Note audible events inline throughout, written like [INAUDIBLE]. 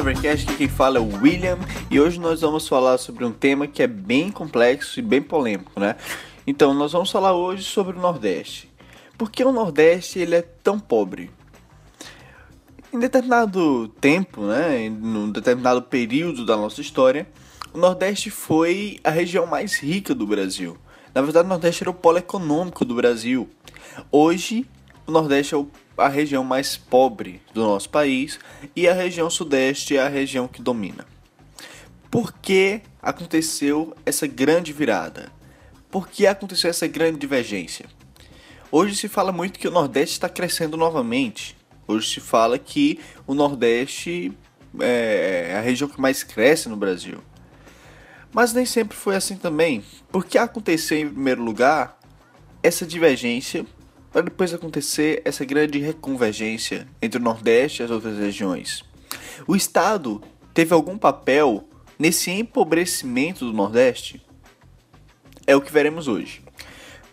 Bem-vindos ao Levercast, que quem fala é o William e hoje nós vamos falar sobre um tema que é bem complexo e bem polêmico, né? Então, nós vamos falar hoje sobre o Nordeste. Por que o Nordeste ele é tão pobre? Em determinado tempo, né, em um determinado período da nossa história, o Nordeste foi a região mais rica do Brasil. Na verdade, o Nordeste era o polo econômico do Brasil. Hoje, o Nordeste é a região mais pobre do nosso país e a região Sudeste é a região que domina. Por que aconteceu essa grande virada? Por que aconteceu essa grande divergência? Hoje se fala muito que o Nordeste está crescendo novamente. Hoje se fala que o Nordeste é a região que mais cresce no Brasil. Mas nem sempre foi assim também. Porque aconteceu em primeiro lugar essa divergência para depois acontecer essa grande reconvergência entre o Nordeste e as outras regiões. O Estado teve algum papel nesse empobrecimento do Nordeste? É o que veremos hoje.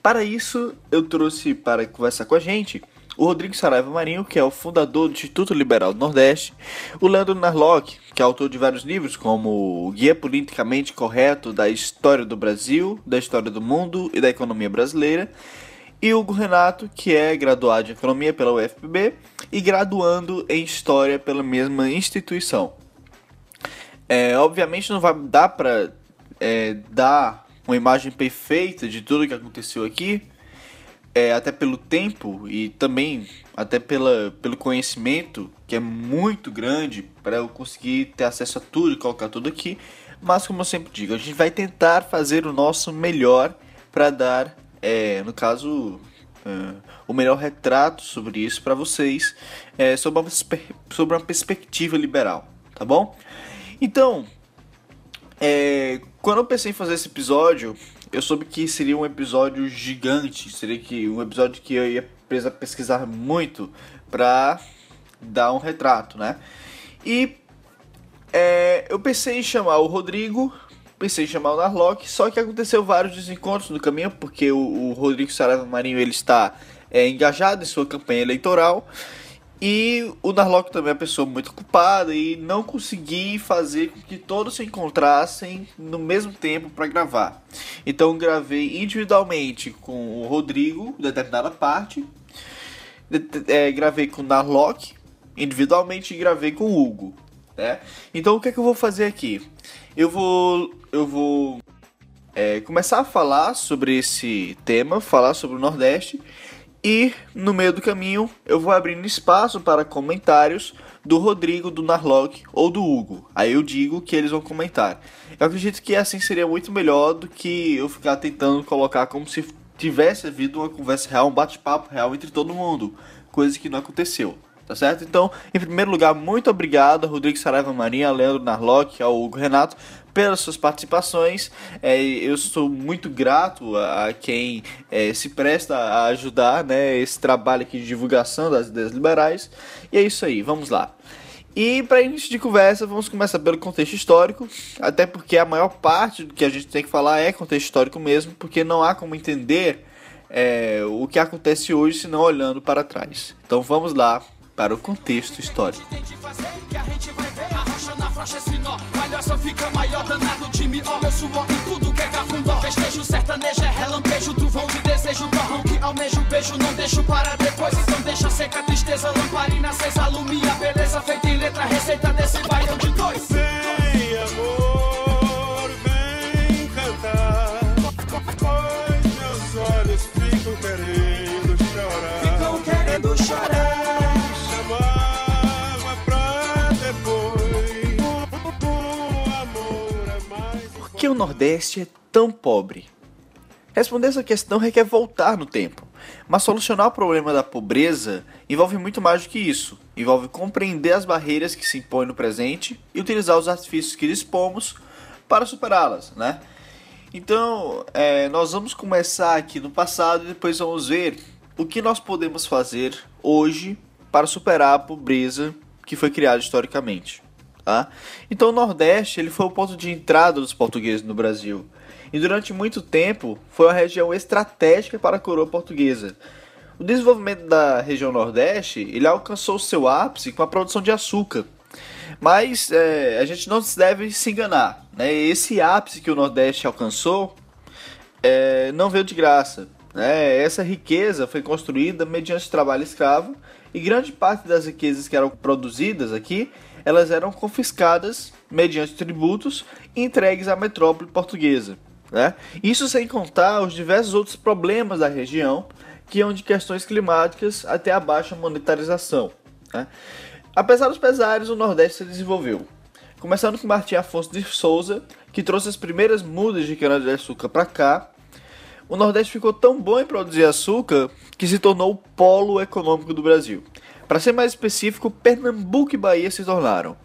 Para isso, eu trouxe para conversar com a gente o Rodrigo Saraiva Marinho, que é o fundador do Instituto Liberal do Nordeste, o Leandro Narlock, que é autor de vários livros, como o Guia Politicamente Correto da História do Brasil, da História do Mundo e da Economia Brasileira, e Hugo Renato, que é graduado em Economia pela UFPB e graduando em História pela mesma instituição. É, obviamente não vai dar para é, dar uma imagem perfeita de tudo que aconteceu aqui, é, até pelo tempo e também até pela, pelo conhecimento que é muito grande para eu conseguir ter acesso a tudo e colocar tudo aqui. Mas como eu sempre digo, a gente vai tentar fazer o nosso melhor para dar, é, no caso, é, o melhor retrato sobre isso para vocês, é, sobre, uma, sobre uma perspectiva liberal, tá bom? Então, é, quando eu pensei em fazer esse episódio, eu soube que seria um episódio gigante, seria que um episódio que eu ia precisar pesquisar muito para dar um retrato, né? E é, eu pensei em chamar o Rodrigo, pensei em chamar o Narlock, só que aconteceu vários desencontros no caminho, porque o, o Rodrigo Saraiva Marinho ele está é, engajado em sua campanha eleitoral e o Narlock também é uma pessoa muito ocupada e não consegui fazer com que todos se encontrassem no mesmo tempo para gravar. Então gravei individualmente com o Rodrigo, determinada parte. É, gravei com o Narlock individualmente e gravei com o Hugo. Né? Então o que é que eu vou fazer aqui? Eu vou. Eu vou é, começar a falar sobre esse tema, falar sobre o Nordeste e no meio do caminho eu vou abrindo espaço para comentários do Rodrigo, do Narlock ou do Hugo. Aí eu digo que eles vão comentar. Eu acredito que assim seria muito melhor do que eu ficar tentando colocar como se tivesse havido uma conversa real, um bate-papo real entre todo mundo, coisa que não aconteceu tá certo? Então, em primeiro lugar, muito obrigado a Rodrigo Saraiva Marinha, a Leandro Narlock, ao Hugo Renato pelas suas participações. É, eu sou muito grato a, a quem é, se presta a ajudar né, esse trabalho aqui de divulgação das ideias liberais. E é isso aí, vamos lá. E para início de conversa, vamos começar pelo contexto histórico, até porque a maior parte do que a gente tem que falar é contexto histórico mesmo, porque não há como entender é, o que acontece hoje se não olhando para trás. Então vamos lá para o contexto histórico. Palhaça fica maior, danado de me ó, meu suor em tudo que é cafundó. Festejo sertanejo é relampejo, trovão de desejo, torrão que almejo, beijo, não deixo para depois. Então deixa seca tristeza, lamparina acesa, alumia, beleza Nordeste é tão pobre? Responder essa questão requer voltar no tempo, mas solucionar o problema da pobreza envolve muito mais do que isso. Envolve compreender as barreiras que se impõem no presente e utilizar os artifícios que dispomos para superá-las, né? Então, é, nós vamos começar aqui no passado e depois vamos ver o que nós podemos fazer hoje para superar a pobreza que foi criada historicamente. Tá? Então o Nordeste ele foi o ponto de entrada dos portugueses no Brasil. E durante muito tempo foi uma região estratégica para a coroa portuguesa. O desenvolvimento da região Nordeste ele alcançou seu ápice com a produção de açúcar. Mas é, a gente não deve se enganar. Né? Esse ápice que o Nordeste alcançou é, não veio de graça. Né? Essa riqueza foi construída mediante trabalho escravo e grande parte das riquezas que eram produzidas aqui elas eram confiscadas mediante tributos e entregues à metrópole portuguesa. Né? Isso sem contar os diversos outros problemas da região, que iam de questões climáticas até a baixa monetarização. Né? Apesar dos pesares, o Nordeste se desenvolveu. Começando com Martim Afonso de Souza, que trouxe as primeiras mudas de cana-de-açúcar para cá. O Nordeste ficou tão bom em produzir açúcar que se tornou o polo econômico do Brasil. Para ser mais específico, Pernambuco e Bahia se tornaram.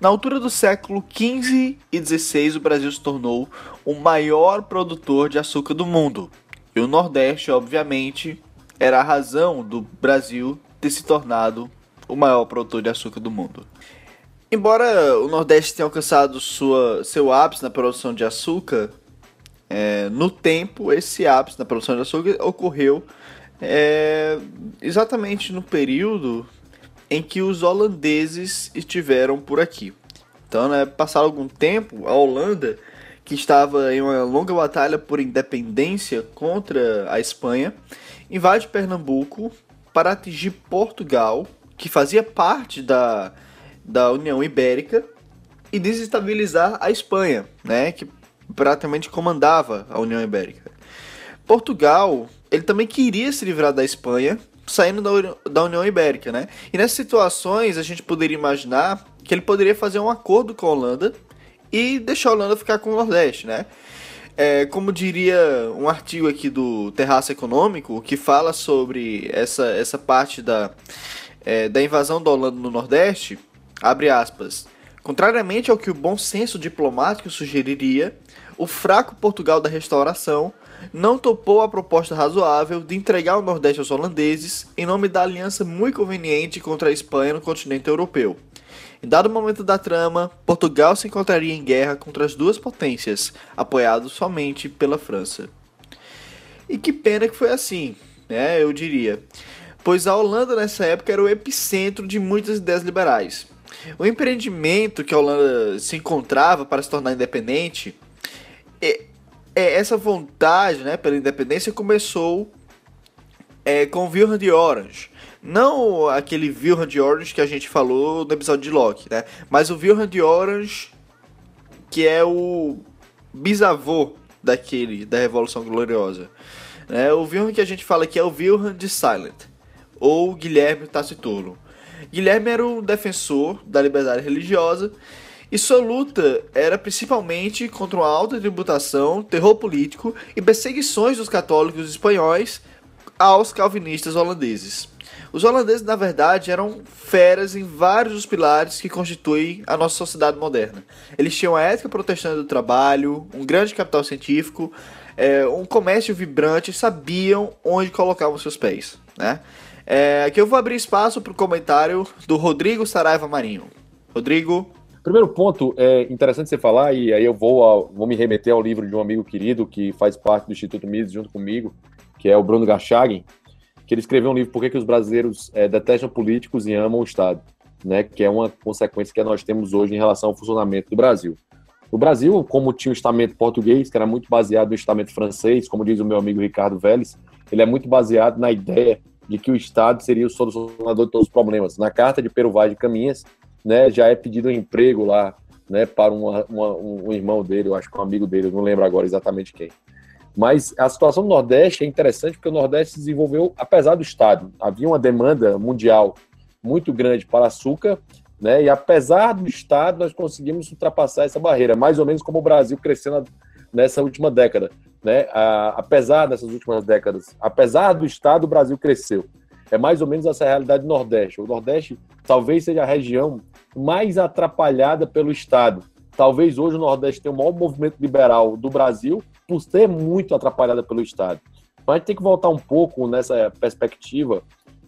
Na altura do século XV e XVI, o Brasil se tornou o maior produtor de açúcar do mundo. E o Nordeste, obviamente, era a razão do Brasil ter se tornado o maior produtor de açúcar do mundo. Embora o Nordeste tenha alcançado sua, seu ápice na produção de açúcar, é, no tempo, esse ápice na produção de açúcar ocorreu é exatamente no período em que os holandeses estiveram por aqui. Então, né, passado algum tempo, a Holanda, que estava em uma longa batalha por independência contra a Espanha, invade Pernambuco para atingir Portugal, que fazia parte da, da União Ibérica, e desestabilizar a Espanha, né, que praticamente comandava a União Ibérica. Portugal ele também queria se livrar da Espanha, saindo da, da União Ibérica, né? E nessas situações a gente poderia imaginar que ele poderia fazer um acordo com a Holanda e deixar a Holanda ficar com o Nordeste, né? É, como diria um artigo aqui do Terraço Econômico, que fala sobre essa, essa parte da, é, da invasão da Holanda no Nordeste, abre aspas. Contrariamente ao que o bom senso diplomático sugeriria, o fraco Portugal da restauração não topou a proposta razoável de entregar o Nordeste aos holandeses em nome da aliança muito conveniente contra a Espanha no continente europeu. Em dado momento da trama, Portugal se encontraria em guerra contra as duas potências, apoiado somente pela França. E que pena que foi assim, né, eu diria. Pois a Holanda nessa época era o epicentro de muitas ideias liberais. O empreendimento que a Holanda se encontrava para se tornar independente é, essa vontade né, pela independência começou é, com o Wilhelm de Orange. Não aquele Wilhelm de Orange que a gente falou no episódio de Locke, né? Mas o Wilhelm de Orange, que é o bisavô daquele, da Revolução Gloriosa. Né? O Wilhelm que a gente fala aqui é o Wilhelm de Silent, ou Guilherme Taciturno. Guilherme era um defensor da liberdade religiosa e sua luta era principalmente contra uma alta tributação, terror político e perseguições dos católicos espanhóis aos calvinistas holandeses. Os holandeses, na verdade, eram feras em vários dos pilares que constituem a nossa sociedade moderna. Eles tinham a ética protestante do trabalho, um grande capital científico, é, um comércio vibrante, sabiam onde colocavam seus pés. Né? É, aqui eu vou abrir espaço para o comentário do Rodrigo Saraiva Marinho. Rodrigo. Primeiro ponto, é interessante você falar, e aí eu vou, ao, vou me remeter ao livro de um amigo querido que faz parte do Instituto Mises junto comigo, que é o Bruno Garchagen, que ele escreveu um livro Por que, que os brasileiros é, detestam políticos e amam o Estado, né, que é uma consequência que nós temos hoje em relação ao funcionamento do Brasil. O Brasil, como tinha um estamento português, que era muito baseado no estamento francês, como diz o meu amigo Ricardo Vélez, ele é muito baseado na ideia de que o Estado seria o solucionador de todos os problemas. Na carta de Peruvá de Caminhas, né, já é pedido um emprego lá, né, para uma, uma, um irmão dele, eu acho que um amigo dele, eu não lembro agora exatamente quem. Mas a situação do Nordeste é interessante porque o Nordeste se desenvolveu, apesar do Estado, havia uma demanda mundial muito grande para açúcar, né, e apesar do Estado, nós conseguimos ultrapassar essa barreira, mais ou menos como o Brasil crescendo nessa última década. Né? A, apesar dessas últimas décadas, apesar do Estado, o Brasil cresceu. É mais ou menos essa realidade do Nordeste. O Nordeste talvez seja a região mais atrapalhada pelo Estado. Talvez hoje o Nordeste tenha o maior movimento liberal do Brasil por ser muito atrapalhada pelo Estado. Então a gente tem que voltar um pouco nessa perspectiva,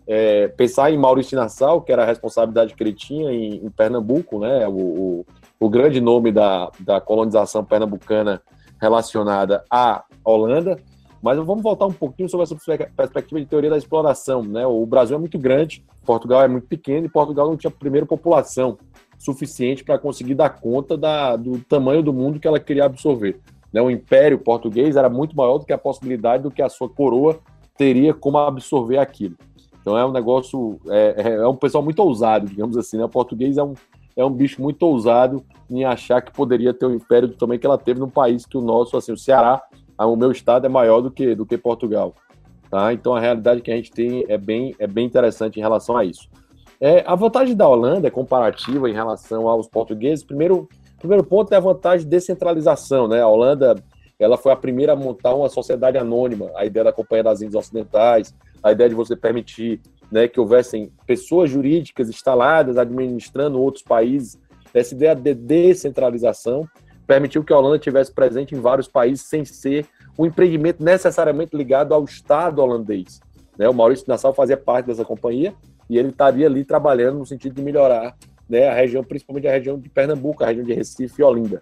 é, pensar em Maurício Nassau, que era a responsabilidade que ele tinha em, em Pernambuco, né, o, o, o, grande nome da, da colonização pernambucana relacionada à Holanda, Mas vamos voltar um pouquinho sobre essa perspectiva de teoria da exploração. Né? O Brasil é muito grande, Portugal é muito pequeno e Portugal não tinha primeiro população suficiente para conseguir dar conta da, do tamanho do mundo que ela queria absorver. Né? O Império Português era muito maior do que a possibilidade do que a sua coroa teria como absorver aquilo. Então é um negócio, é, é, é um pessoal muito ousado, digamos assim. Né? O português é um, é um bicho muito ousado em achar que poderia ter um império do tamanho que ela teve num país que o nosso, assim, o Ceará, o meu estado é maior do que, do que Portugal. Tá? Então a realidade que a gente tem é bem, é bem interessante em relação a isso. É, a vantagem da Holanda é comparativa em relação aos portugueses. Primeiro, primeiro ponto é a vantagem de descentralização. Né? A Holanda ela foi a primeira a montar uma sociedade anônima, a ideia da Companhia das Índias Ocidentais, a ideia de você permitir né, que houvessem pessoas jurídicas instaladas administrando outros países, essa ideia de descentralização permitiu que a Holanda tivesse presente em vários países sem ser um empreendimento necessariamente ligado ao Estado holandês. Né? O Maurício Nassau fazia parte dessa companhia e ele estaria ali trabalhando no sentido de melhorar né, a região, principalmente a região de Pernambuco, a região de Recife e Olinda,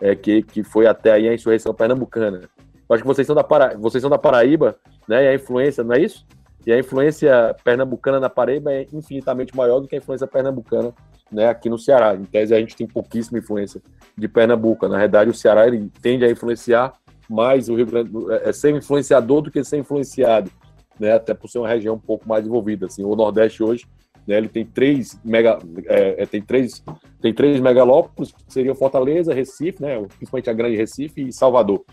é, que, que foi até aí a insurreição pernambucana. Eu acho que vocês são da, Para... vocês são da Paraíba, né, e a influência, não é isso? E a influência pernambucana na Paraíba é infinitamente maior do que a influência pernambucana né, aqui no Ceará. Em tese, a gente tem pouquíssima influência de Pernambuco. Na verdade, o Ceará ele tende a influenciar mais o Rio Grande do é, é ser influenciador do que ser influenciado, né, até por ser uma região um pouco mais desenvolvida. Assim, o Nordeste hoje né, ele tem três, mega, é, é tem, três, tem três megalópolis, que seriam Fortaleza, Recife, né, principalmente a Grande Recife e Salvador.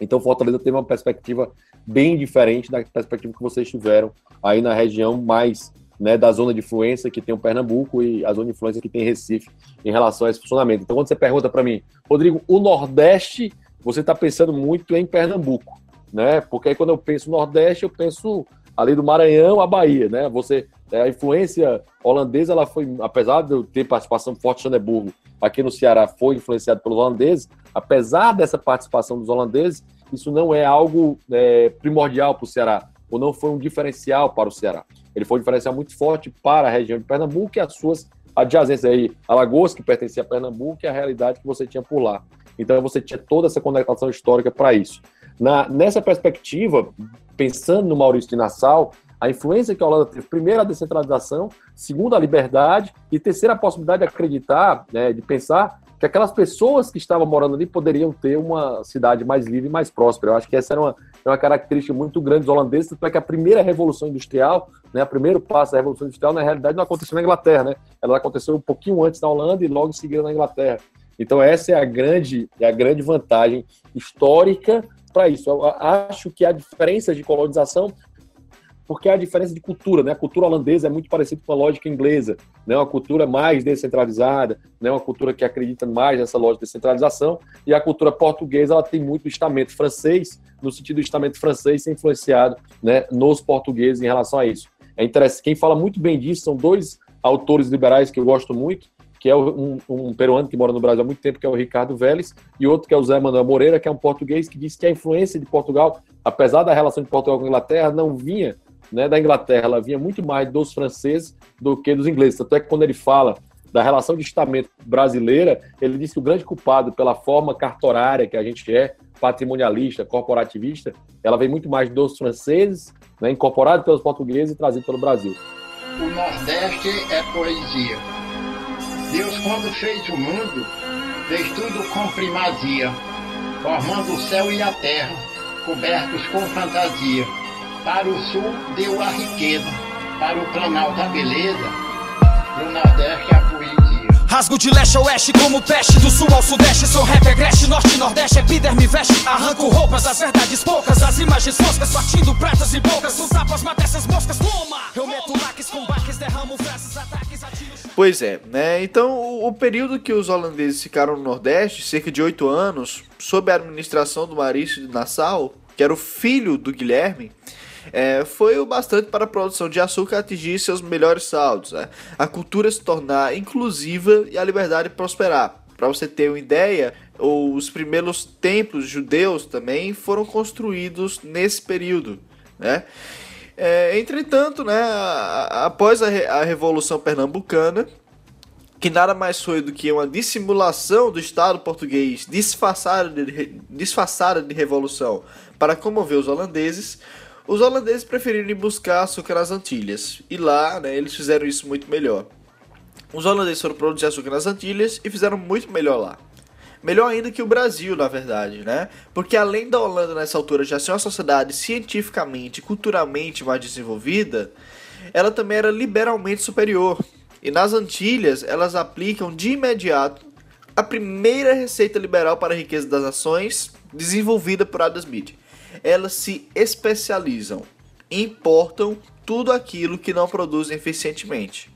Então, Fortaleza tem uma perspectiva bem diferente da perspectiva que vocês tiveram aí na região mais né, da zona de influência que tem o Pernambuco e a zona de influência que tem Recife em relação a esse funcionamento. Então, quando você pergunta para mim, Rodrigo, o Nordeste, você está pensando muito em Pernambuco, né? Porque aí quando eu penso Nordeste, eu penso ali do Maranhão à Bahia, né? Você é, a influência holandesa, ela foi, apesar de eu ter participação forte em Xaneburgo, aqui no Ceará foi influenciado pelos holandeses, apesar dessa participação dos holandeses, isso não é algo é, primordial para o Ceará, ou não foi um diferencial para o Ceará. Ele foi um diferencial muito forte para a região de Pernambuco e as suas adjacências aí, Alagoas, que pertencia a Pernambuco, e a realidade que você tinha por lá. Então você tinha toda essa conectação histórica para isso. Na, nessa perspectiva, pensando no Maurício de Nassau, a influência que a Holanda teve, primeiro, a descentralização, segundo, a liberdade, e terceira, a possibilidade de acreditar, né, de pensar que aquelas pessoas que estavam morando ali poderiam ter uma cidade mais livre e mais próspera. Eu acho que essa era uma, é uma característica muito grande dos holandeses, tanto é que a primeira revolução industrial, né, o primeiro passo da revolução industrial, na realidade, não aconteceu na Inglaterra, né? Ela aconteceu um pouquinho antes na Holanda e logo em seguida na Inglaterra. Então essa é a grande, é a grande vantagem histórica para isso. Eu acho que a diferença de colonização porque há diferença de cultura, né? A cultura holandesa é muito parecida com a lógica inglesa, né? Uma cultura mais descentralizada, né? Uma cultura que acredita mais nessa lógica de descentralização, e a cultura portuguesa ela tem muito estamento francês, no sentido do estamento francês ser influenciado, né? Nos portugueses em relação a isso. É interessante. Quem fala muito bem disso são dois autores liberais que eu gosto muito, que é um, um, peruano que mora no Brasil há muito tempo, que é o Ricardo Vélez, e outro que é o Zé Manuel Moreira, que é um português que diz que a influência de Portugal, apesar da relação de Portugal com a Inglaterra, não vinha né, da Inglaterra, ela vinha muito mais dos franceses do que dos ingleses. Tanto é que quando ele fala da relação de estamento brasileira, ele diz que o grande culpado pela forma cartorária que a gente é, patrimonialista, corporativista, ela vem muito mais dos franceses, né, incorporado pelos portugueses e trazido pelo Brasil. O Nordeste é poesia. Deus, quando fez o mundo, fez tudo com primazia, formando o céu e a terra, cobertos com fantasia para o sul deu a riqueza, para o planalto a beleza, pro nordeste a poesia. Rasgo de leste a oeste como peste, do sul ao sudeste Sou rap agreste, norte e nordeste, epiderme veste Arranco roupas, as verdades poucas, as imagens foscas Partindo pratas e bocas, os tapas mata essas moscas Toma! Eu meto laques com baques, derramo frases, ataques, atiros Pois é, né? Então o, o período que os holandeses ficaram no Nordeste, cerca de oito anos, sob a administração do Marício de Nassau, que era o filho do Guilherme, é, foi o bastante para a produção de açúcar atingir seus melhores saldos, né? a cultura se tornar inclusiva e a liberdade prosperar. Para você ter uma ideia, os primeiros templos judeus também foram construídos nesse período. Né? É, entretanto, né, após a, a Revolução Pernambucana, que nada mais foi do que uma dissimulação do Estado português disfarçada de, disfarçada de revolução para comover os holandeses, os holandeses preferiram ir buscar açúcar nas Antilhas, e lá né, eles fizeram isso muito melhor. Os holandeses foram produzir açúcar nas Antilhas e fizeram muito melhor lá. Melhor ainda que o Brasil, na verdade, né? Porque além da Holanda nessa altura já ser uma sociedade cientificamente culturalmente mais desenvolvida, ela também era liberalmente superior. E nas Antilhas, elas aplicam de imediato a primeira receita liberal para a riqueza das nações desenvolvida por Adam Smith. Elas se especializam, importam tudo aquilo que não produzem eficientemente.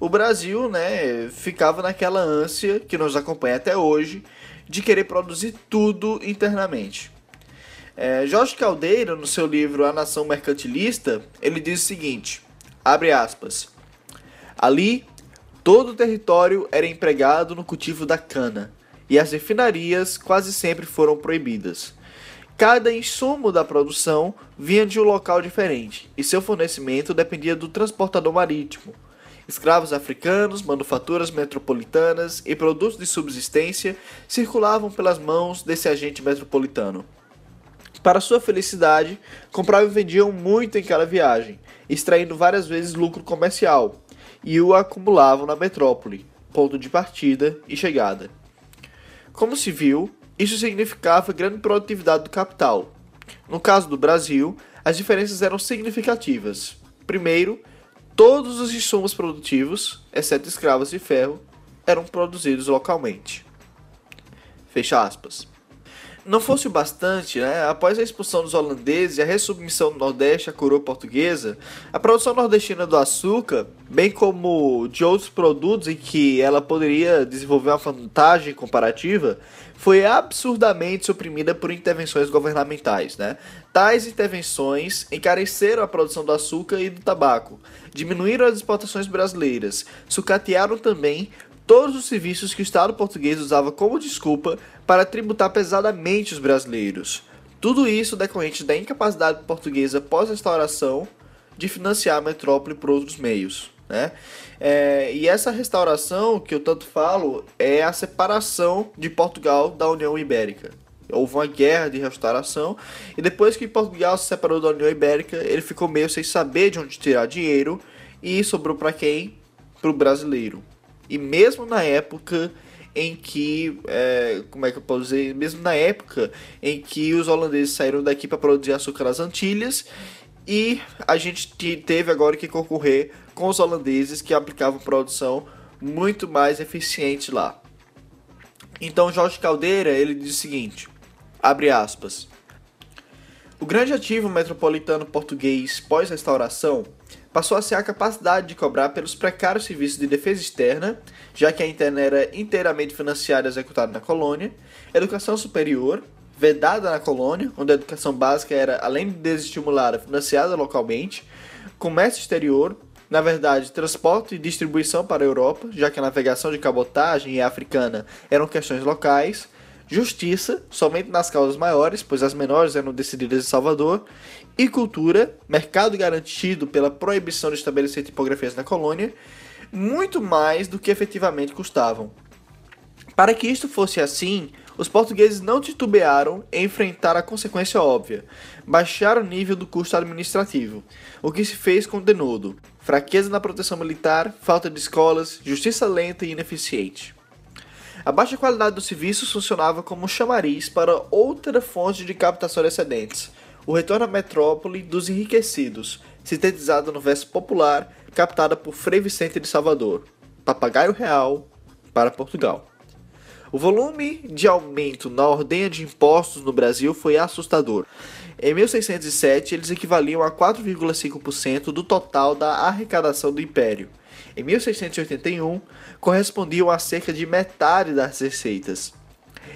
O Brasil, né, ficava naquela ânsia que nos acompanha até hoje de querer produzir tudo internamente. É, Jorge Caldeira, no seu livro A Nação Mercantilista, ele diz o seguinte: abre aspas. Ali, todo o território era empregado no cultivo da cana, e as refinarias quase sempre foram proibidas. Cada insumo da produção vinha de um local diferente, e seu fornecimento dependia do transportador marítimo, Escravos africanos, manufaturas metropolitanas e produtos de subsistência circulavam pelas mãos desse agente metropolitano. Para sua felicidade, compravam e vendiam muito em cada viagem, extraindo várias vezes lucro comercial, e o acumulavam na metrópole, ponto de partida e chegada. Como se viu, isso significava grande produtividade do capital. No caso do Brasil, as diferenças eram significativas. Primeiro, Todos os insumos produtivos, exceto escravos de ferro, eram produzidos localmente. Fecha aspas. Não fosse o bastante, né, após a expulsão dos holandeses e a ressubmissão do Nordeste à coroa portuguesa, a produção nordestina do açúcar, bem como de outros produtos em que ela poderia desenvolver uma vantagem comparativa, foi absurdamente suprimida por intervenções governamentais. Né? Tais intervenções encareceram a produção do açúcar e do tabaco, diminuíram as exportações brasileiras, sucatearam também todos os serviços que o Estado português usava como desculpa para tributar pesadamente os brasileiros. Tudo isso decorrente da incapacidade portuguesa pós-restauração de financiar a metrópole por outros meios. Né? É, e essa restauração que eu tanto falo é a separação de Portugal da União Ibérica. Houve uma guerra de restauração e depois que Portugal se separou da União Ibérica, ele ficou meio sem saber de onde tirar dinheiro e sobrou para quem? Para o brasileiro. E mesmo na época em que, é, como é que eu posso dizer, mesmo na época em que os holandeses saíram daqui para produzir açúcar nas Antilhas e a gente teve agora que concorrer com os holandeses que aplicavam produção muito mais eficiente lá. Então Jorge Caldeira ele diz o seguinte, abre aspas, o grande ativo metropolitano português pós-restauração passou a ser a capacidade de cobrar pelos precários serviços de defesa externa, já que a interna era inteiramente financiada e executada na colônia, educação superior, vedada na colônia, onde a educação básica era, além de desestimulada, financiada localmente, comércio exterior, na verdade, transporte e distribuição para a Europa, já que a navegação de cabotagem e africana eram questões locais, justiça, somente nas causas maiores, pois as menores eram decididas em Salvador, e cultura, mercado garantido pela proibição de estabelecer tipografias na colônia, muito mais do que efetivamente custavam. Para que isto fosse assim, os portugueses não titubearam em enfrentar a consequência óbvia, baixar o nível do custo administrativo, o que se fez com denodo, fraqueza na proteção militar, falta de escolas, justiça lenta e ineficiente. A baixa qualidade dos serviços funcionava como chamariz para outra fonte de captação de excedentes, o retorno à metrópole dos enriquecidos, sintetizado no verso popular captada por Frei Vicente de Salvador, Papagaio Real para Portugal. O volume de aumento na ordenha de impostos no Brasil foi assustador. Em 1607, eles equivaliam a 4,5% do total da arrecadação do Império. Em 1681, correspondiam a cerca de metade das receitas.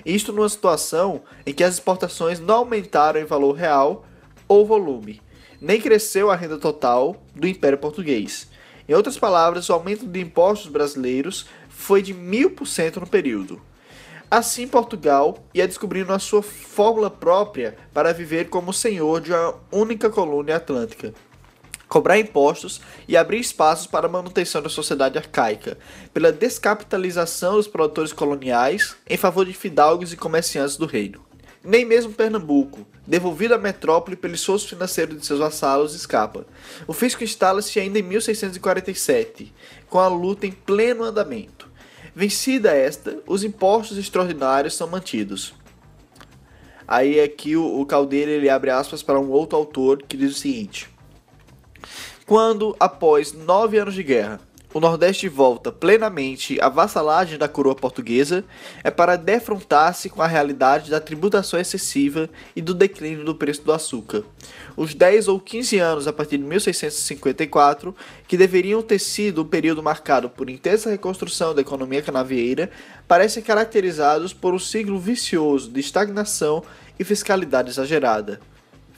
Isto numa situação em que as exportações não aumentaram em valor real ou volume, nem cresceu a renda total do Império Português. Em outras palavras, o aumento de impostos brasileiros foi de mil por cento no período. Assim, Portugal ia descobrindo a sua fórmula própria para viver como senhor de uma única colônia atlântica cobrar impostos e abrir espaços para a manutenção da sociedade arcaica, pela descapitalização dos produtores coloniais em favor de fidalgos e comerciantes do reino. Nem mesmo Pernambuco, devolvido à metrópole pelo esforço financeiro de seus vassalos, escapa. O fisco instala-se ainda em 1647, com a luta em pleno andamento. Vencida esta, os impostos extraordinários são mantidos. Aí aqui o, o Caldeira ele abre aspas para um outro autor que diz o seguinte: Quando, após nove anos de guerra, o Nordeste volta plenamente à vassalagem da coroa portuguesa é para defrontar-se com a realidade da tributação excessiva e do declínio do preço do açúcar. Os 10 ou 15 anos a partir de 1654, que deveriam ter sido um período marcado por intensa reconstrução da economia canavieira, parecem caracterizados por um ciclo vicioso de estagnação e fiscalidade exagerada.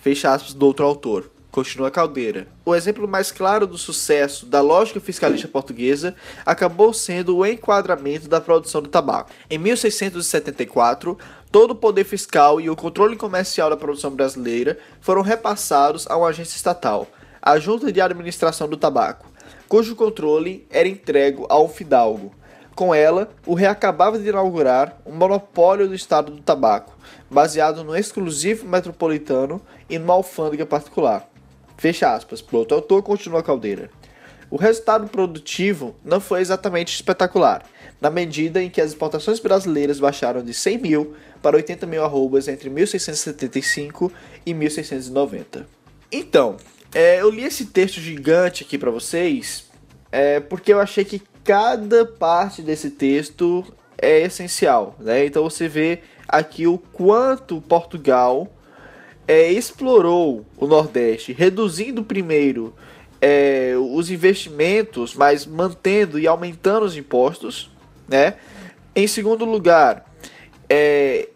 Fecha aspas do outro autor. Continua Caldeira. O exemplo mais claro do sucesso da lógica fiscalista portuguesa acabou sendo o enquadramento da produção do tabaco. Em 1674, todo o poder fiscal e o controle comercial da produção brasileira foram repassados a uma agência estatal, a Junta de Administração do Tabaco, cujo controle era entregue a um fidalgo. Com ela, o rei acabava de inaugurar um monopólio do estado do tabaco, baseado no exclusivo metropolitano e numa alfândega particular. Fecha aspas. Pro outro autor, continua Caldeira. O resultado produtivo não foi exatamente espetacular, na medida em que as exportações brasileiras baixaram de 100 mil para 80 mil arrobas entre 1675 e 1690. Então, é, eu li esse texto gigante aqui para vocês é, porque eu achei que cada parte desse texto é essencial. Né? Então você vê aqui o quanto Portugal é, explorou o Nordeste, reduzindo primeiro é, os investimentos, mas mantendo e aumentando os impostos, né? Em segundo lugar, é,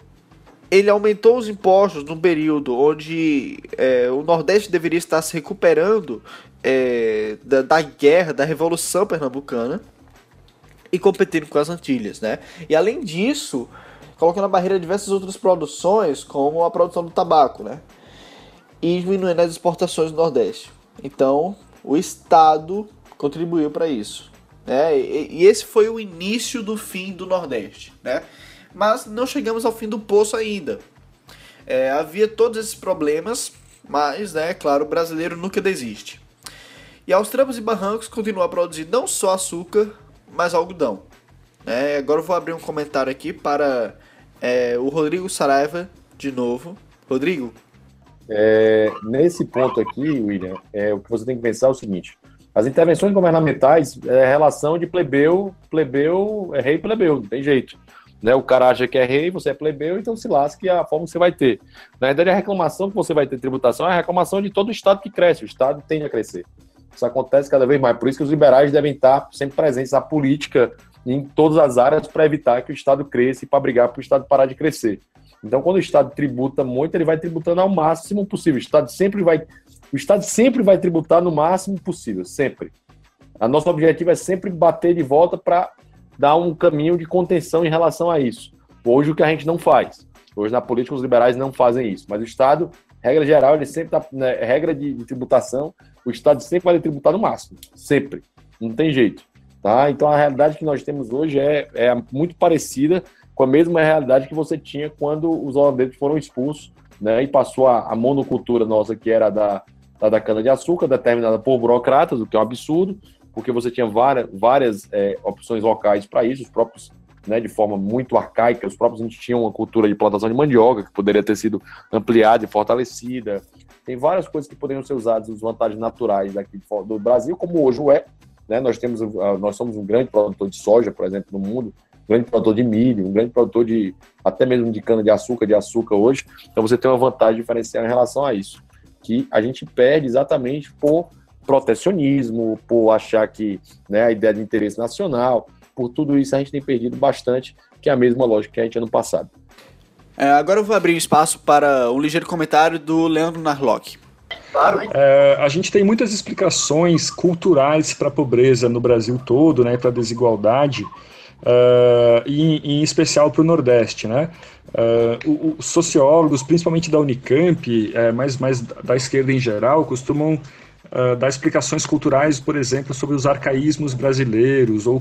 ele aumentou os impostos num período onde é, o Nordeste deveria estar se recuperando é, da, da, guerra, da Revolução Pernambucana e competindo com as Antilhas, né? E além disso, colocando a barreira diversas outras produções, como a produção do tabaco, né? E diminuindo as exportações do Nordeste. Então, o Estado contribuiu para isso. Né? E, e, esse foi o início do fim do Nordeste. Né? Mas não chegamos ao fim do poço ainda. É, havia todos esses problemas, mas, né, claro, o brasileiro nunca desiste. E aos trampos e barrancos continua a produzir não só açúcar, mas algodão. É, agora eu vou abrir um comentário aqui para é, o Rodrigo Saraiva, de novo. Rodrigo? É, nesse ponto aqui, William, é, o que você tem que pensar é o seguinte: as intervenções governamentais é relação de plebeu, plebeu, é rei plebeu, não tem jeito. Né? O cara acha que é rei, você é plebeu, então se lasque a forma que você vai ter. Na verdade, a reclamação que você vai ter tributação é a reclamação de todo o Estado que cresce, o Estado tende a crescer. Isso acontece cada vez mais. Por isso que os liberais devem estar sempre presentes na política em todas as áreas para evitar que o Estado cresça e para brigar para o Estado parar de crescer. Então, quando o Estado tributa muito, ele vai tributando ao máximo possível. O Estado sempre vai, o Estado sempre vai tributar no máximo possível, sempre. A nosso objetivo é sempre bater de volta para dar um caminho de contenção em relação a isso. Hoje o que a gente não faz. Hoje na política os liberais não fazem isso, mas o Estado, regra geral, ele sempre está, né, regra de, de tributação, o Estado sempre vai tributar no máximo, sempre. Não tem jeito. Tá? Então a realidade que nós temos hoje é, é muito parecida com a mesma realidade que você tinha quando os holandeses foram expulsos né, e passou a, a monocultura nossa, que era da, da, da cana-de-açúcar, determinada por burocratas, o que é um absurdo, porque você tinha várias, várias é, opções locais para isso, os próprios, né, de forma muito arcaica, os próprios a gente tinha uma cultura de plantação de mandioca que poderia ter sido ampliada e fortalecida. Tem várias coisas que poderiam ser usadas, as vantagens naturais daqui do Brasil, como hoje o é, né? Nós, temos, ah, nós somos um grande produtor de soja, por exemplo, no mundo, um grande produtor de milho, um grande produtor de até mesmo de cana-de-açúcar, de açúcar hoje. Então você tem uma vantagem diferencial em relação a isso, que a gente perde exatamente por protecionismo, por achar que né, a ideia de interesse nacional, por tudo isso a gente tem perdido bastante, que é a mesma lógica que a gente ano passado. É, agora eu vou abrir espaço para um ligeiro comentário do Leandro Narlock. É, a gente tem muitas explicações culturais para a pobreza no Brasil todo, né, para a desigualdade, uh, e, em especial para o Nordeste. Né? Uh, os sociólogos, principalmente da Unicamp, é, mas, mas da esquerda em geral, costumam uh, dar explicações culturais, por exemplo, sobre os arcaísmos brasileiros ou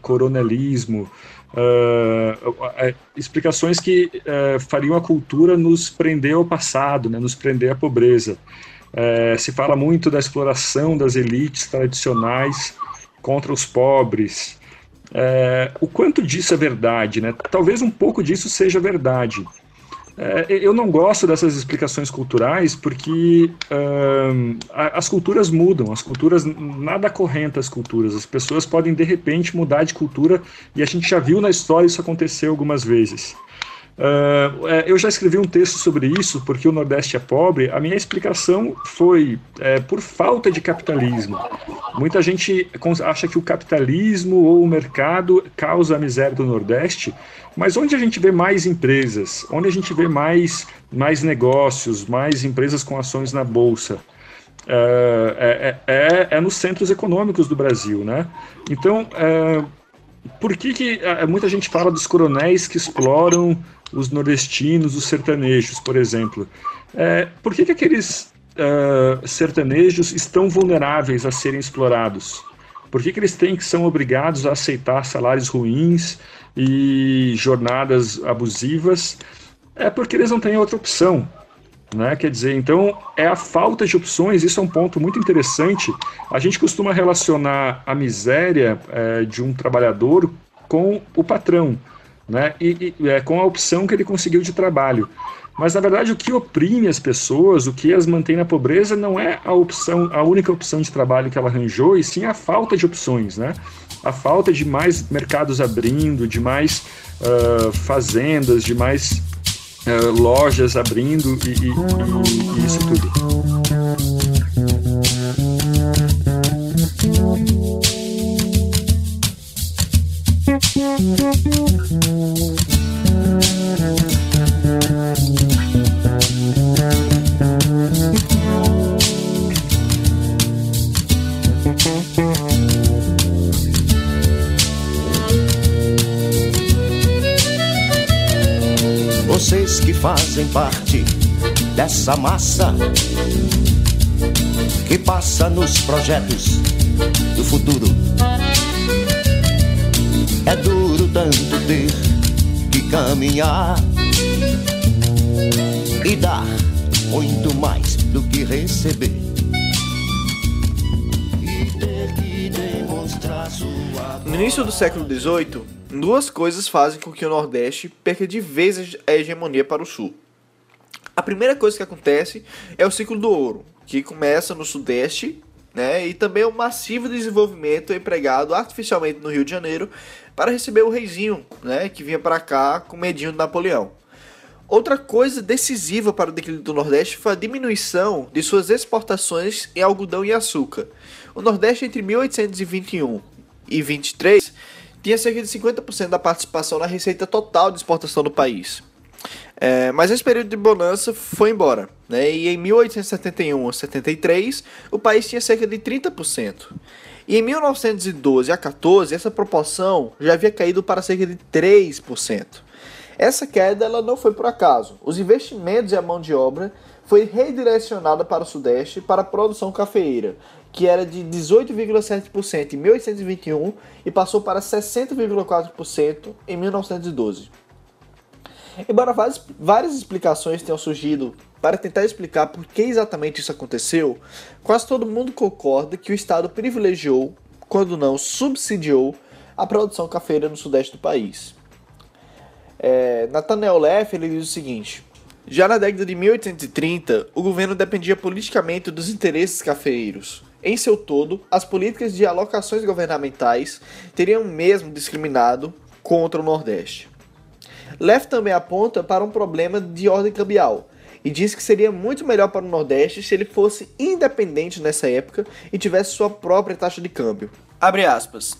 coronelismo, uh, explicações que uh, fariam a cultura nos prender ao passado, né, nos prender à pobreza. Se fala muito da exploração das elites tradicionais contra os pobres. o quanto disso é verdade? Né? Talvez um pouco disso seja verdade. É, eu não gosto dessas explicações culturais porque as culturas mudam, as culturas, nada correnta as culturas, as pessoas podem de repente mudar de cultura e a gente já viu na história isso acontecer algumas vezes. Uh, eu já escrevi um texto sobre isso, porque o Nordeste é pobre. A minha explicação foi é, por falta de capitalismo. Muita gente acha que o capitalismo ou o mercado causa a miséria do Nordeste, mas onde a gente vê mais empresas, onde a gente vê mais, mais negócios, mais empresas com ações na Bolsa, uh, é, é, é, nos centros econômicos do Brasil. Né? Então, uh, por que, que muita gente fala dos coronéis que exploram os nordestinos, os sertanejos, por exemplo. É, por que, que aqueles uh, sertanejos estão vulneráveis a serem explorados? Por que, que eles têm que são obrigados a aceitar salários ruins e jornadas abusivas? É porque eles não têm outra opção. Né? Quer dizer, então é a falta de opções, isso é um ponto muito interessante. A gente costuma relacionar a miséria é, de um trabalhador com o patrão né? E, e é, com a opção que ele conseguiu de trabalho. Mas na verdade o que oprime as pessoas, o que as mantém na pobreza, não é a opção, a única opção de trabalho que ela arranjou, e sim a falta de opções, né? A falta de mais mercados abrindo, de mais uh, fazendas, de mais uh, lojas abrindo e, e, e, e isso tudo. Dessa massa que passa nos projetos do futuro é duro tanto ter que caminhar e dar muito mais do que receber. No início do século XVIII, duas coisas fazem com que o Nordeste perca de vez a hegemonia para o Sul. A primeira coisa que acontece é o ciclo do ouro, que começa no Sudeste né? E também o massivo desenvolvimento empregado artificialmente no Rio de Janeiro para receber o reizinho, né, que vinha para cá com medinho de Napoleão. Outra coisa decisiva para o declínio do Nordeste foi a diminuição de suas exportações em algodão e açúcar. O Nordeste entre 1821 e 23 tinha cerca de 50% da participação na receita total de exportação do país. É, mas esse período de bonança foi embora, né? E em 1871 a 73, o país tinha cerca de 30%. E em 1912 a 14, essa proporção já havia caído para cerca de 3%. Essa queda ela não foi por acaso. Os investimentos e a mão de obra foi redirecionada para o Sudeste para a produção cafeeira, que era de 18,7% em 1821 e passou para 60,4% em 1912. Embora várias, várias explicações tenham surgido para tentar explicar por que exatamente isso aconteceu, quase todo mundo concorda que o Estado privilegiou, quando não subsidiou, a produção cafeira no sudeste do país. É, Nathaniel Leff ele diz o seguinte: já na década de 1830, o governo dependia politicamente dos interesses cafeeiros. Em seu todo, as políticas de alocações governamentais teriam mesmo discriminado contra o Nordeste. Leff também aponta para um problema de ordem cambial e diz que seria muito melhor para o Nordeste se ele fosse independente nessa época e tivesse sua própria taxa de câmbio. Abre aspas.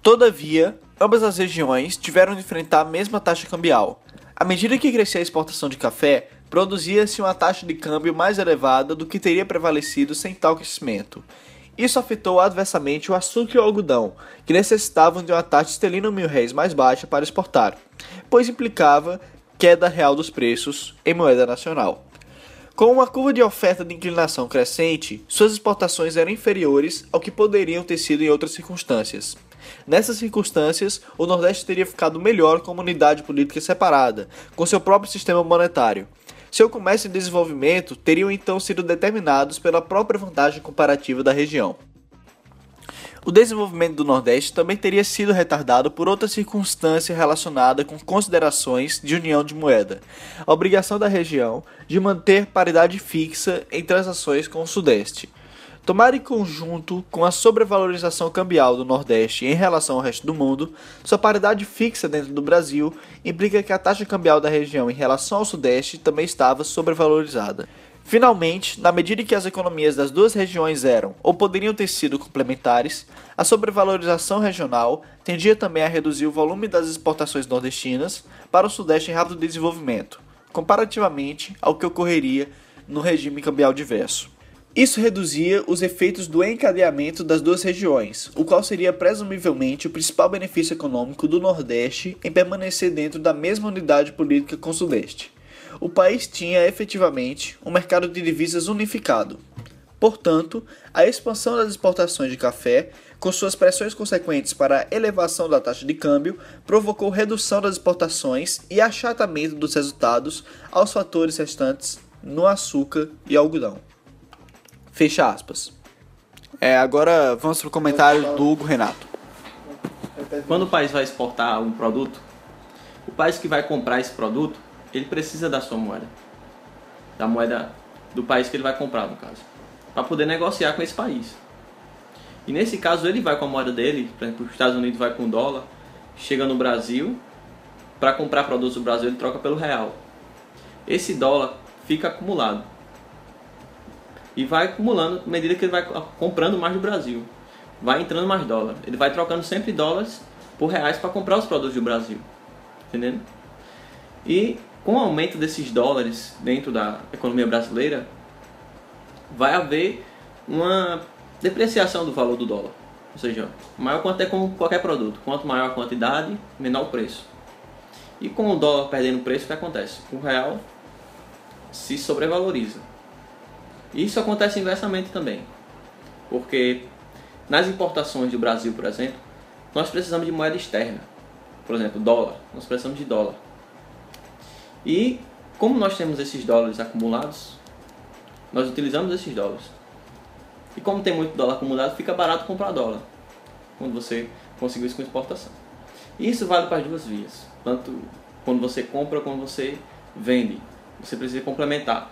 Todavia, ambas as regiões tiveram de enfrentar a mesma taxa cambial. À medida que crescia a exportação de café, produzia-se uma taxa de câmbio mais elevada do que teria prevalecido sem tal crescimento. Isso afetou adversamente o açúcar e o algodão, que necessitavam de uma taxa estelina mil réis mais baixa para exportar, pois implicava queda real dos preços em moeda nacional. Com uma curva de oferta de inclinação crescente, suas exportações eram inferiores ao que poderiam ter sido em outras circunstâncias. Nessas circunstâncias, o Nordeste teria ficado melhor como unidade política separada, com seu próprio sistema monetário. Seu comércio e desenvolvimento teriam então sido determinados pela própria vantagem comparativa da região. O desenvolvimento do Nordeste também teria sido retardado por outra circunstância relacionada com considerações de união de moeda, a obrigação da região de manter paridade fixa em transações com o Sudeste. Tomar em conjunto com a sobrevalorização cambial do Nordeste em relação ao resto do mundo, sua paridade fixa dentro do Brasil implica que a taxa cambial da região em relação ao Sudeste também estava sobrevalorizada. Finalmente, na medida em que as economias das duas regiões eram ou poderiam ter sido complementares, a sobrevalorização regional tendia também a reduzir o volume das exportações nordestinas para o Sudeste em rápido desenvolvimento, comparativamente ao que ocorreria no regime cambial diverso. Isso reduzia os efeitos do encadeamento das duas regiões, o qual seria presumivelmente o principal benefício econômico do Nordeste em permanecer dentro da mesma unidade política com o Sudeste o país tinha efetivamente um mercado de divisas unificado. Portanto, a expansão das exportações de café, com suas pressões consequentes para a elevação da taxa de câmbio, provocou redução das exportações e achatamento dos resultados aos fatores restantes no açúcar e algodão. Fecha aspas. É, agora vamos para o comentário do Hugo Renato. Quando o país vai exportar um produto, o país que vai comprar esse produto ele precisa da sua moeda. Da moeda do país que ele vai comprar, no caso. Para poder negociar com esse país. E nesse caso ele vai com a moeda dele, por exemplo, os Estados Unidos vai com dólar, chega no Brasil, para comprar produtos do Brasil ele troca pelo real. Esse dólar fica acumulado. E vai acumulando à medida que ele vai comprando mais do Brasil. Vai entrando mais dólar. Ele vai trocando sempre dólares por reais para comprar os produtos do Brasil. Entendendo? E com o aumento desses dólares dentro da economia brasileira, vai haver uma depreciação do valor do dólar. Ou seja, maior quanto é com qualquer produto. Quanto maior a quantidade, menor o preço. E com o dólar perdendo preço, o que acontece? O real se sobrevaloriza. Isso acontece inversamente também. Porque nas importações do Brasil, por exemplo, nós precisamos de moeda externa. Por exemplo, dólar. Nós precisamos de dólar. E como nós temos esses dólares acumulados, nós utilizamos esses dólares. E como tem muito dólar acumulado, fica barato comprar dólar. Quando você conseguiu isso com exportação. E isso vale para as duas vias. Tanto quando você compra quando você vende. Você precisa complementar.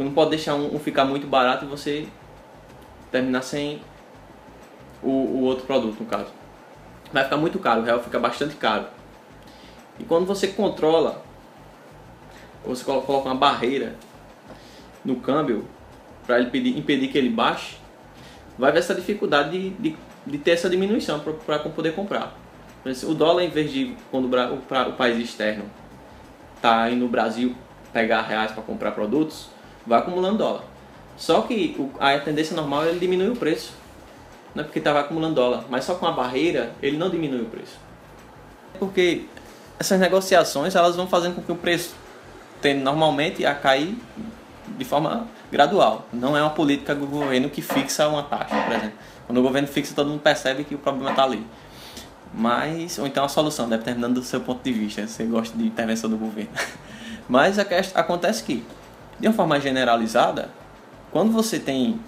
Você não pode deixar um, um ficar muito barato e você terminar sem o, o outro produto, no caso. Vai ficar muito caro, o real fica bastante caro. E quando você controla você coloca uma barreira no câmbio para ele impedir que ele baixe, vai haver essa dificuldade de, de, de ter essa diminuição para poder comprar. O dólar, em vez de quando o, o país externo está indo no Brasil pegar reais para comprar produtos, vai acumulando dólar. Só que a tendência normal é ele diminuir o preço. Não é porque estava acumulando dólar, mas só com a barreira ele não diminui o preço. Porque essas negociações elas vão fazendo com que o preço tende normalmente a cair de forma gradual. Não é uma política do governo que fixa uma taxa, por exemplo. Quando o governo fixa, todo mundo percebe que o problema está ali. Mas, ou então a solução, dependendo do seu ponto de vista, você gosta de intervenção do governo. [LAUGHS] Mas a acontece que, de uma forma generalizada, quando você tem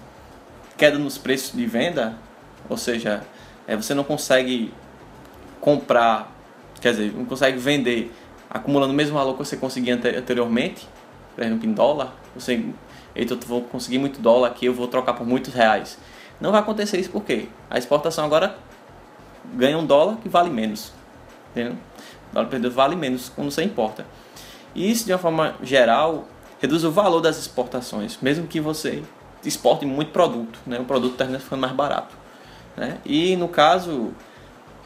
queda nos preços de venda, ou seja, é, você não consegue comprar, quer dizer, não consegue vender acumulando o mesmo valor que você conseguia anteriormente, por exemplo, em dólar, você, eita, eu vou conseguir muito dólar aqui, eu vou trocar por muitos reais. Não vai acontecer isso porque a exportação agora ganha um dólar que vale menos. Entendeu? O dólar perdido vale menos quando você importa. E isso, de uma forma geral, reduz o valor das exportações, mesmo que você exporte muito produto, né? o produto termina ficando mais barato. Né? E no caso,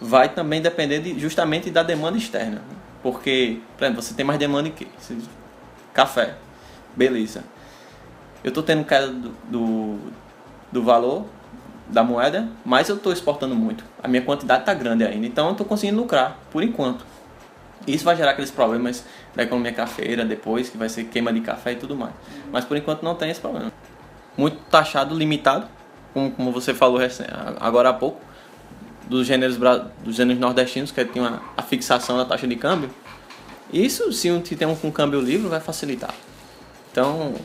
vai também depender de, justamente da demanda externa. Porque, por exemplo, você tem mais demanda em quê? Café. Beleza. Eu estou tendo queda do, do, do, valor da moeda, mas eu estou exportando muito. A minha quantidade está grande ainda. Então eu estou conseguindo lucrar, por enquanto. Isso vai gerar aqueles problemas da economia cafeira depois, que vai ser queima de café e tudo mais. Mas por enquanto não tem esse problema. Muito taxado, limitado, como, como você falou agora há pouco, dos gêneros, dos gêneros nordestinos, que tem uma, a fixação da taxa de câmbio. Isso, se um tem um com câmbio livre, vai facilitar. Então,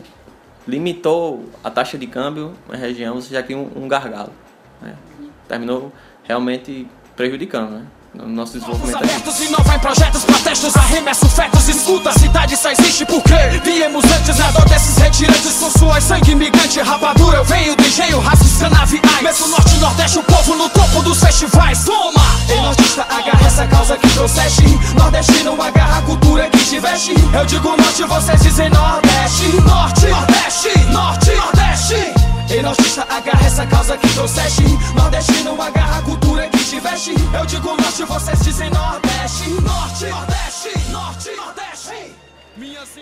limitou a taxa de câmbio na região, você já tem um, um gargalo. Né? Terminou realmente prejudicando, né? No nosso desenvolvimento abertos, inovar em projetos, protestos, arremesso, fetos, escuta, a cidade só existe porque viemos antes na dor desses retirantes com suas sangue migrante, rapadura, eu venho do engenho, raças, canaviais, mesmo norte e nordeste, o povo no topo dos festivais, toma! Ei nordista, agarra essa causa que trouxeste, nordestino, agarra a cultura que te veste, eu digo norte, vocês dizem nordeste, norte, nordeste, norte, nordeste. Ei, nordista, agarra essa causa que trouxeste. Nordestino, agarra a cultura que te veste Eu digo norte, vocês dizem nordeste. Norte, nordeste, norte, nordeste.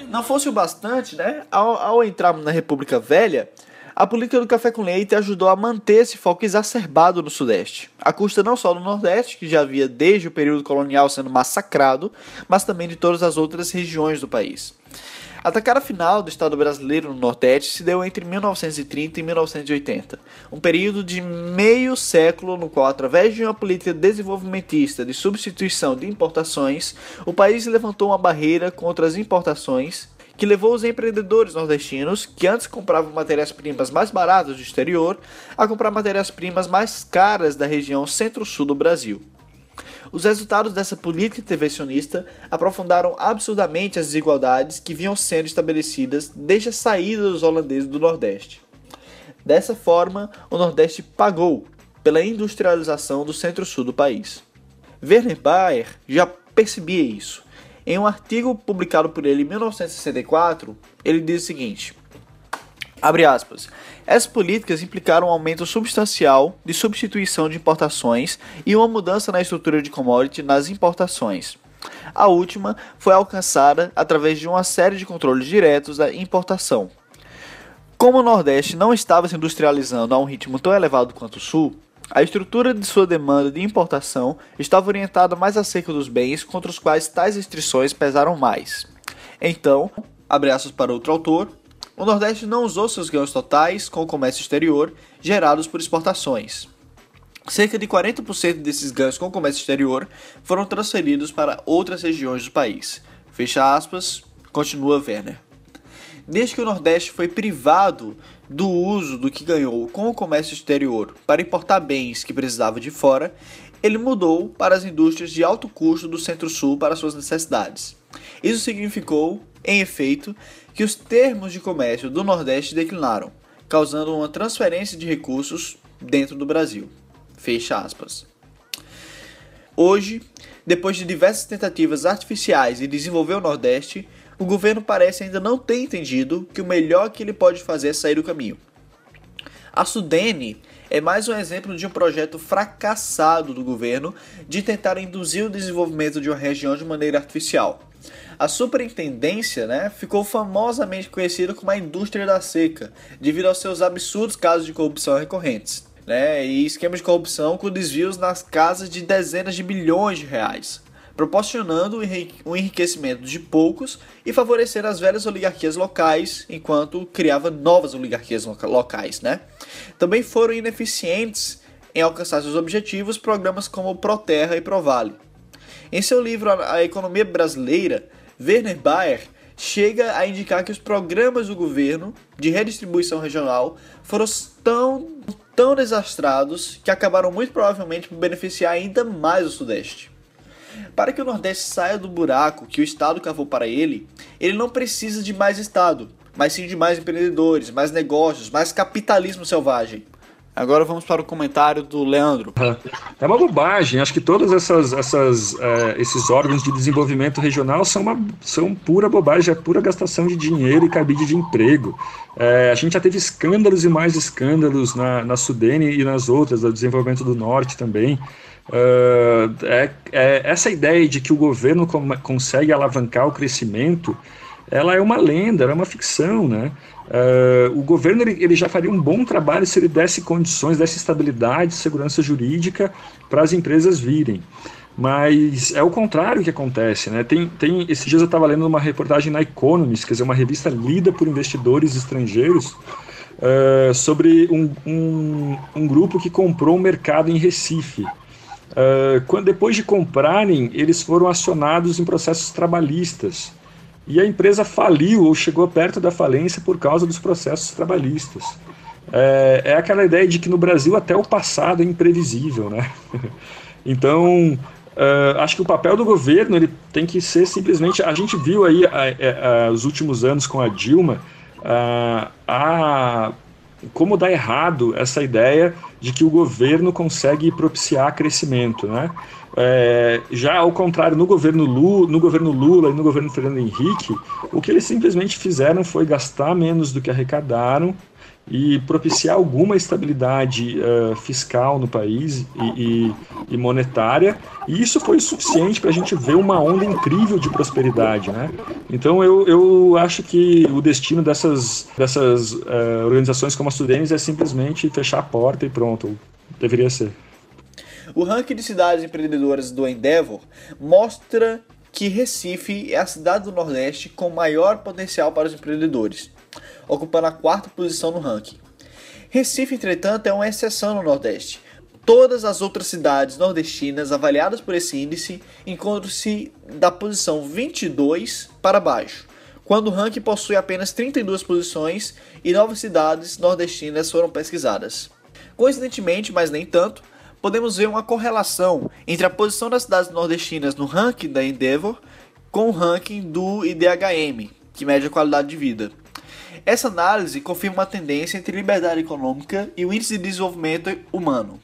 Não fosse o bastante, né? Ao, ao entrarmos na República Velha, a política do café com leite ajudou a manter esse foco exacerbado no Sudeste, a custa não só do Nordeste, que já havia desde o período colonial sendo massacrado, mas também de todas as outras regiões do país. A tacada final do Estado brasileiro no Nordeste se deu entre 1930 e 1980, um período de meio século no qual, através de uma política desenvolvimentista de substituição de importações, o país levantou uma barreira contra as importações que levou os empreendedores nordestinos, que antes compravam matérias-primas mais baratas do exterior, a comprar matérias-primas mais caras da região centro-sul do Brasil. Os resultados dessa política intervencionista aprofundaram absurdamente as desigualdades que vinham sendo estabelecidas desde a saída dos holandeses do Nordeste. Dessa forma, o Nordeste pagou pela industrialização do centro-sul do país. Werner Bayer já percebia isso. Em um artigo publicado por ele em 1964, ele diz o seguinte: Abre aspas. Essas políticas implicaram um aumento substancial de substituição de importações e uma mudança na estrutura de commodity nas importações. A última foi alcançada através de uma série de controles diretos da importação. Como o Nordeste não estava se industrializando a um ritmo tão elevado quanto o Sul, a estrutura de sua demanda de importação estava orientada mais acerca dos bens contra os quais tais restrições pesaram mais. Então, abre aspas para outro autor, o Nordeste não usou seus ganhos totais com o comércio exterior gerados por exportações. Cerca de 40% desses ganhos com o comércio exterior foram transferidos para outras regiões do país. Fecha aspas, continua Werner. Desde que o Nordeste foi privado do uso do que ganhou com o comércio exterior para importar bens que precisava de fora, ele mudou para as indústrias de alto custo do Centro-Sul para suas necessidades. Isso significou, em efeito, que os termos de comércio do Nordeste declinaram, causando uma transferência de recursos dentro do Brasil. Fecha aspas. Hoje, depois de diversas tentativas artificiais de desenvolver o Nordeste, o governo parece ainda não ter entendido que o melhor que ele pode fazer é sair do caminho. A Sudene é mais um exemplo de um projeto fracassado do governo de tentar induzir o desenvolvimento de uma região de maneira artificial. A superintendência né, ficou famosamente conhecida como a indústria da seca, devido aos seus absurdos casos de corrupção recorrentes. Né, e esquemas de corrupção com desvios nas casas de dezenas de bilhões de reais, proporcionando o enriquecimento de poucos e favorecer as velhas oligarquias locais, enquanto criava novas oligarquias locais. Né? Também foram ineficientes em alcançar seus objetivos programas como Proterra e Provale. Em seu livro A Economia Brasileira, Werner Bayer chega a indicar que os programas do governo de redistribuição regional foram tão, tão desastrados que acabaram muito provavelmente por beneficiar ainda mais o Sudeste. Para que o Nordeste saia do buraco que o Estado cavou para ele, ele não precisa de mais Estado, mas sim de mais empreendedores, mais negócios, mais capitalismo selvagem. Agora vamos para o comentário do Leandro. É uma bobagem. Acho que todos essas, essas, é, esses órgãos de desenvolvimento regional são, uma, são pura bobagem, é pura gastação de dinheiro e cabide de emprego. É, a gente já teve escândalos e mais escândalos na, na Sudene e nas outras, do desenvolvimento do Norte também. Uh, é, é, essa ideia de que o governo consegue alavancar o crescimento ela é uma lenda, é uma ficção, né? Uh, o governo ele, ele, já faria um bom trabalho se ele desse condições, desse estabilidade, segurança jurídica para as empresas virem. Mas é o contrário que acontece, né? Tem, tem, esses dias eu estava lendo uma reportagem na Economist, quer dizer, uma revista lida por investidores estrangeiros, uh, sobre um, um, um, grupo que comprou um mercado em Recife. Uh, quando, depois de comprarem, eles foram acionados em processos trabalhistas. E a empresa faliu ou chegou perto da falência por causa dos processos trabalhistas. É, é aquela ideia de que no Brasil até o passado é imprevisível, né? [LAUGHS] então, Uh, acho que o papel do governo ele tem que ser simplesmente. A gente viu aí a, a, os últimos anos com a Dilma a, como dá errado essa ideia de que o governo consegue propiciar crescimento, né? É, já ao contrário, no governo, Lula, no governo Lula e no governo Fernando Henrique, o que eles simplesmente fizeram foi gastar menos do que arrecadaram e propiciar alguma estabilidade uh, fiscal no país e, e, e, monetária, e isso foi suficiente para a gente ver uma onda incrível de prosperidade. Né? Então eu, eu acho que o destino dessas, dessas uh, organizações como a Sudenes é simplesmente fechar a porta e pronto, deveria ser. O ranking de cidades empreendedoras do Endeavor mostra que Recife é a cidade do Nordeste com maior potencial para os empreendedores ocupando a quarta posição no ranking. Recife, entretanto, é uma exceção no Nordeste. Todas as outras cidades nordestinas avaliadas por esse índice encontram-se da posição 22 para baixo, quando o ranking possui apenas 32 posições e nove cidades nordestinas foram pesquisadas. Coincidentemente, mas nem tanto, podemos ver uma correlação entre a posição das cidades nordestinas no ranking da Endeavor com o ranking do IDHM, que mede a qualidade de vida. Essa análise confirma uma tendência entre liberdade econômica e o índice de desenvolvimento humano.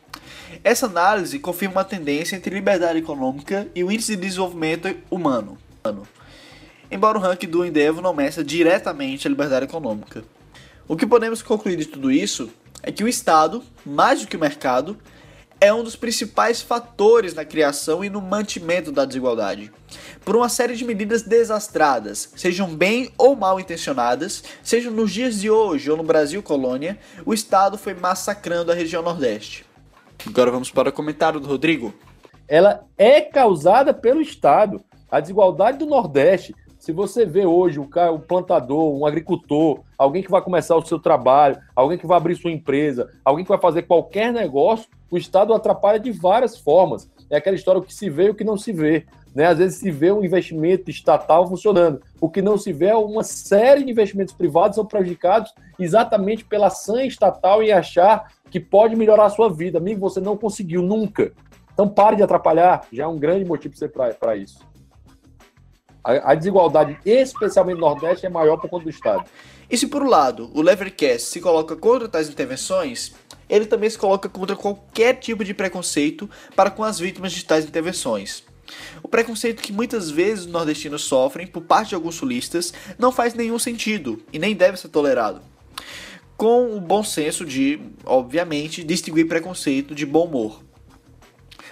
Essa análise confirma uma tendência entre liberdade econômica e o índice de desenvolvimento humano. Embora o ranking do Endeavor não meça diretamente a liberdade econômica. O que podemos concluir de tudo isso é que o Estado, mais do que o mercado, é um dos principais fatores na criação e no mantimento da desigualdade. Por uma série de medidas desastradas, sejam bem ou mal intencionadas, sejam nos dias de hoje ou no Brasil colônia, o Estado foi massacrando a região Nordeste. Agora vamos para o comentário do Rodrigo. Ela é causada pelo Estado. A desigualdade do Nordeste se você vê hoje o plantador, um agricultor, alguém que vai começar o seu trabalho, alguém que vai abrir sua empresa, alguém que vai fazer qualquer negócio, o Estado atrapalha de várias formas. É aquela história o que se vê e o que não se vê. Né? Às vezes se vê um investimento estatal funcionando. O que não se vê é uma série de investimentos privados são prejudicados exatamente pela ação estatal e achar que pode melhorar a sua vida. Amigo, você não conseguiu nunca. Então pare de atrapalhar, já é um grande motivo para isso. A, a desigualdade, especialmente no Nordeste, é maior por conta do Estado. E se por um lado o Levercast se coloca contra tais intervenções, ele também se coloca contra qualquer tipo de preconceito para com as vítimas de tais intervenções. O preconceito que muitas vezes os nordestinos sofrem por parte de alguns sulistas não faz nenhum sentido e nem deve ser tolerado. Com o bom senso de, obviamente, distinguir preconceito de bom humor.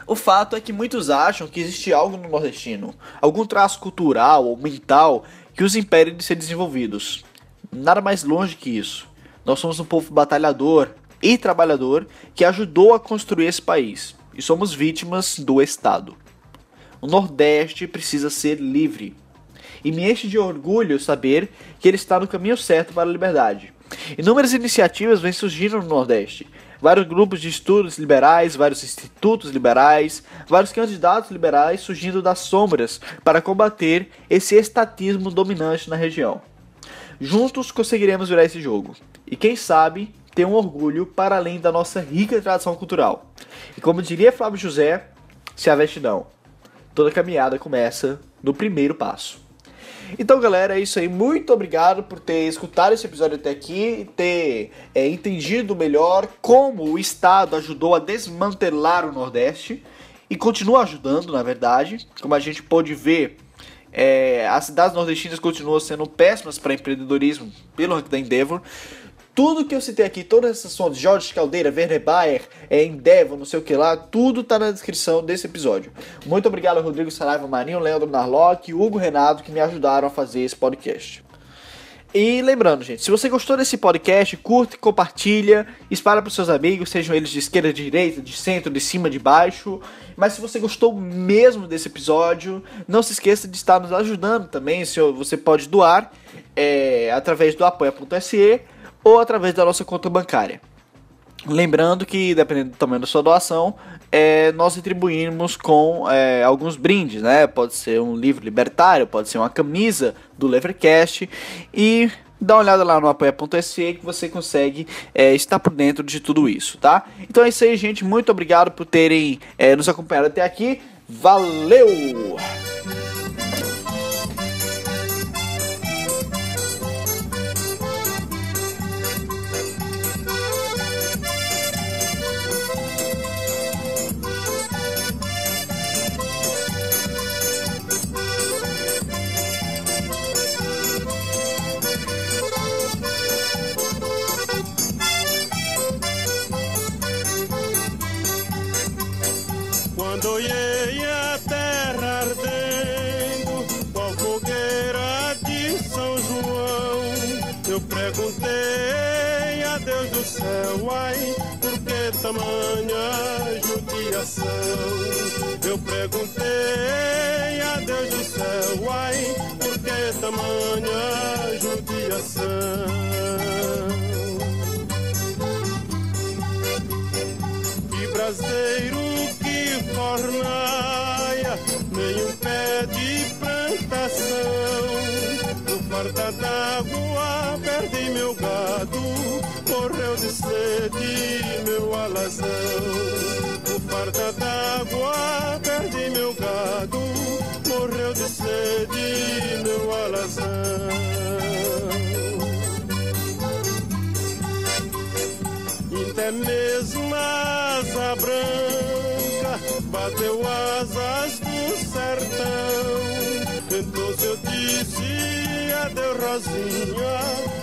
O fato é que muitos acham que existe algo no nordestino, algum traço cultural ou mental que os impede de ser desenvolvidos. Nada mais longe que isso. Nós somos um povo batalhador e trabalhador que ajudou a construir esse país e somos vítimas do Estado. O Nordeste precisa ser livre. E me enche de orgulho saber que ele está no caminho certo para a liberdade. Inúmeras iniciativas vêm surgindo no Nordeste, vários grupos de estudos liberais, vários institutos liberais, vários candidatos liberais surgindo das sombras para combater esse estatismo dominante na região. Juntos conseguiremos virar esse jogo. E quem sabe ter um orgulho para além da nossa rica tradição cultural. E como diria Flávio José, se a vestidão. Toda caminhada começa no primeiro passo. Então, galera, é isso aí. Muito obrigado por ter escutado esse episódio até aqui, ter é, entendido melhor como o Estado ajudou a desmantelar o Nordeste e continua ajudando, na verdade. Como a gente pôde ver, é, as cidades nordestinas continuam sendo péssimas para empreendedorismo pelo ranking da Endeavor. Tudo que eu citei aqui, todas essas fontes, Jorge Caldeira, Werner Bayer, é, Endeavor, não sei o que lá, tudo tá na descrição desse episódio. Muito obrigado Rodrigo Saraiva Marinho, Leandro Narlock e Hugo Renato que me ajudaram a fazer esse podcast. E lembrando, gente, se você gostou desse podcast, curte, compartilha, espalha para seus amigos, sejam eles de esquerda, de direita, de centro, de cima, de baixo. Mas se você gostou mesmo desse episódio, não se esqueça de estar nos ajudando também. Se você pode doar é, através do apoia.se ou através da nossa conta bancária. Lembrando que, dependendo do tamanho da sua doação, é, nós retribuímos com é, alguns brindes, né? Pode ser um livro libertário, pode ser uma camisa do Levercast e dá uma olhada lá no apoia.se que você consegue é, estar por dentro de tudo isso, tá? Então é isso aí, gente. Muito obrigado por terem é, nos acompanhado até aqui. Valeu! Que tamanha judiação? Eu perguntei a Deus do céu, ai, por que tamanha judiação? Que braseiro que fornaia, nem um pé de. Farda d'água perdi meu gado, morreu de sede meu alazão. No farda d'água perdi meu gado, morreu de sede meu alazão. Até mesmo asa branca bateu asas do sertão. Então eu disse adeus Rosinha,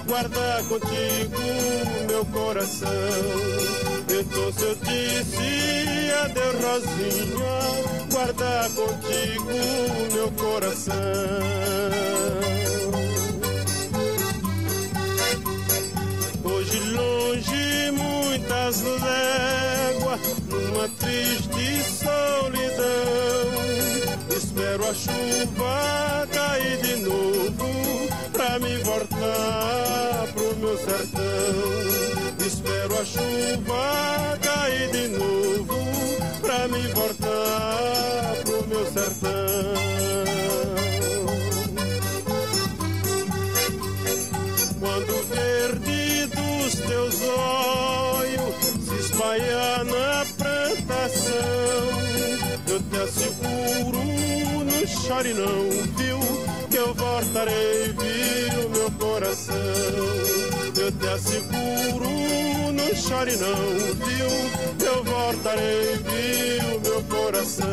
guarda contigo meu coração. Então eu disse adeus Rosinha, guarda contigo meu coração. Hoje longe muitas léguas, numa triste solidão. Espero a chuva cair de novo pra me voltar pro meu sertão. Espero a chuva cair de novo pra me voltar pro meu sertão. Quando o verde dos teus olhos se espalhar na plantação, eu te asseguro, não chore não, viu? Que eu voltarei, viu, meu coração. Eu te asseguro, não chore não, viu? Que eu voltarei, viu, meu coração.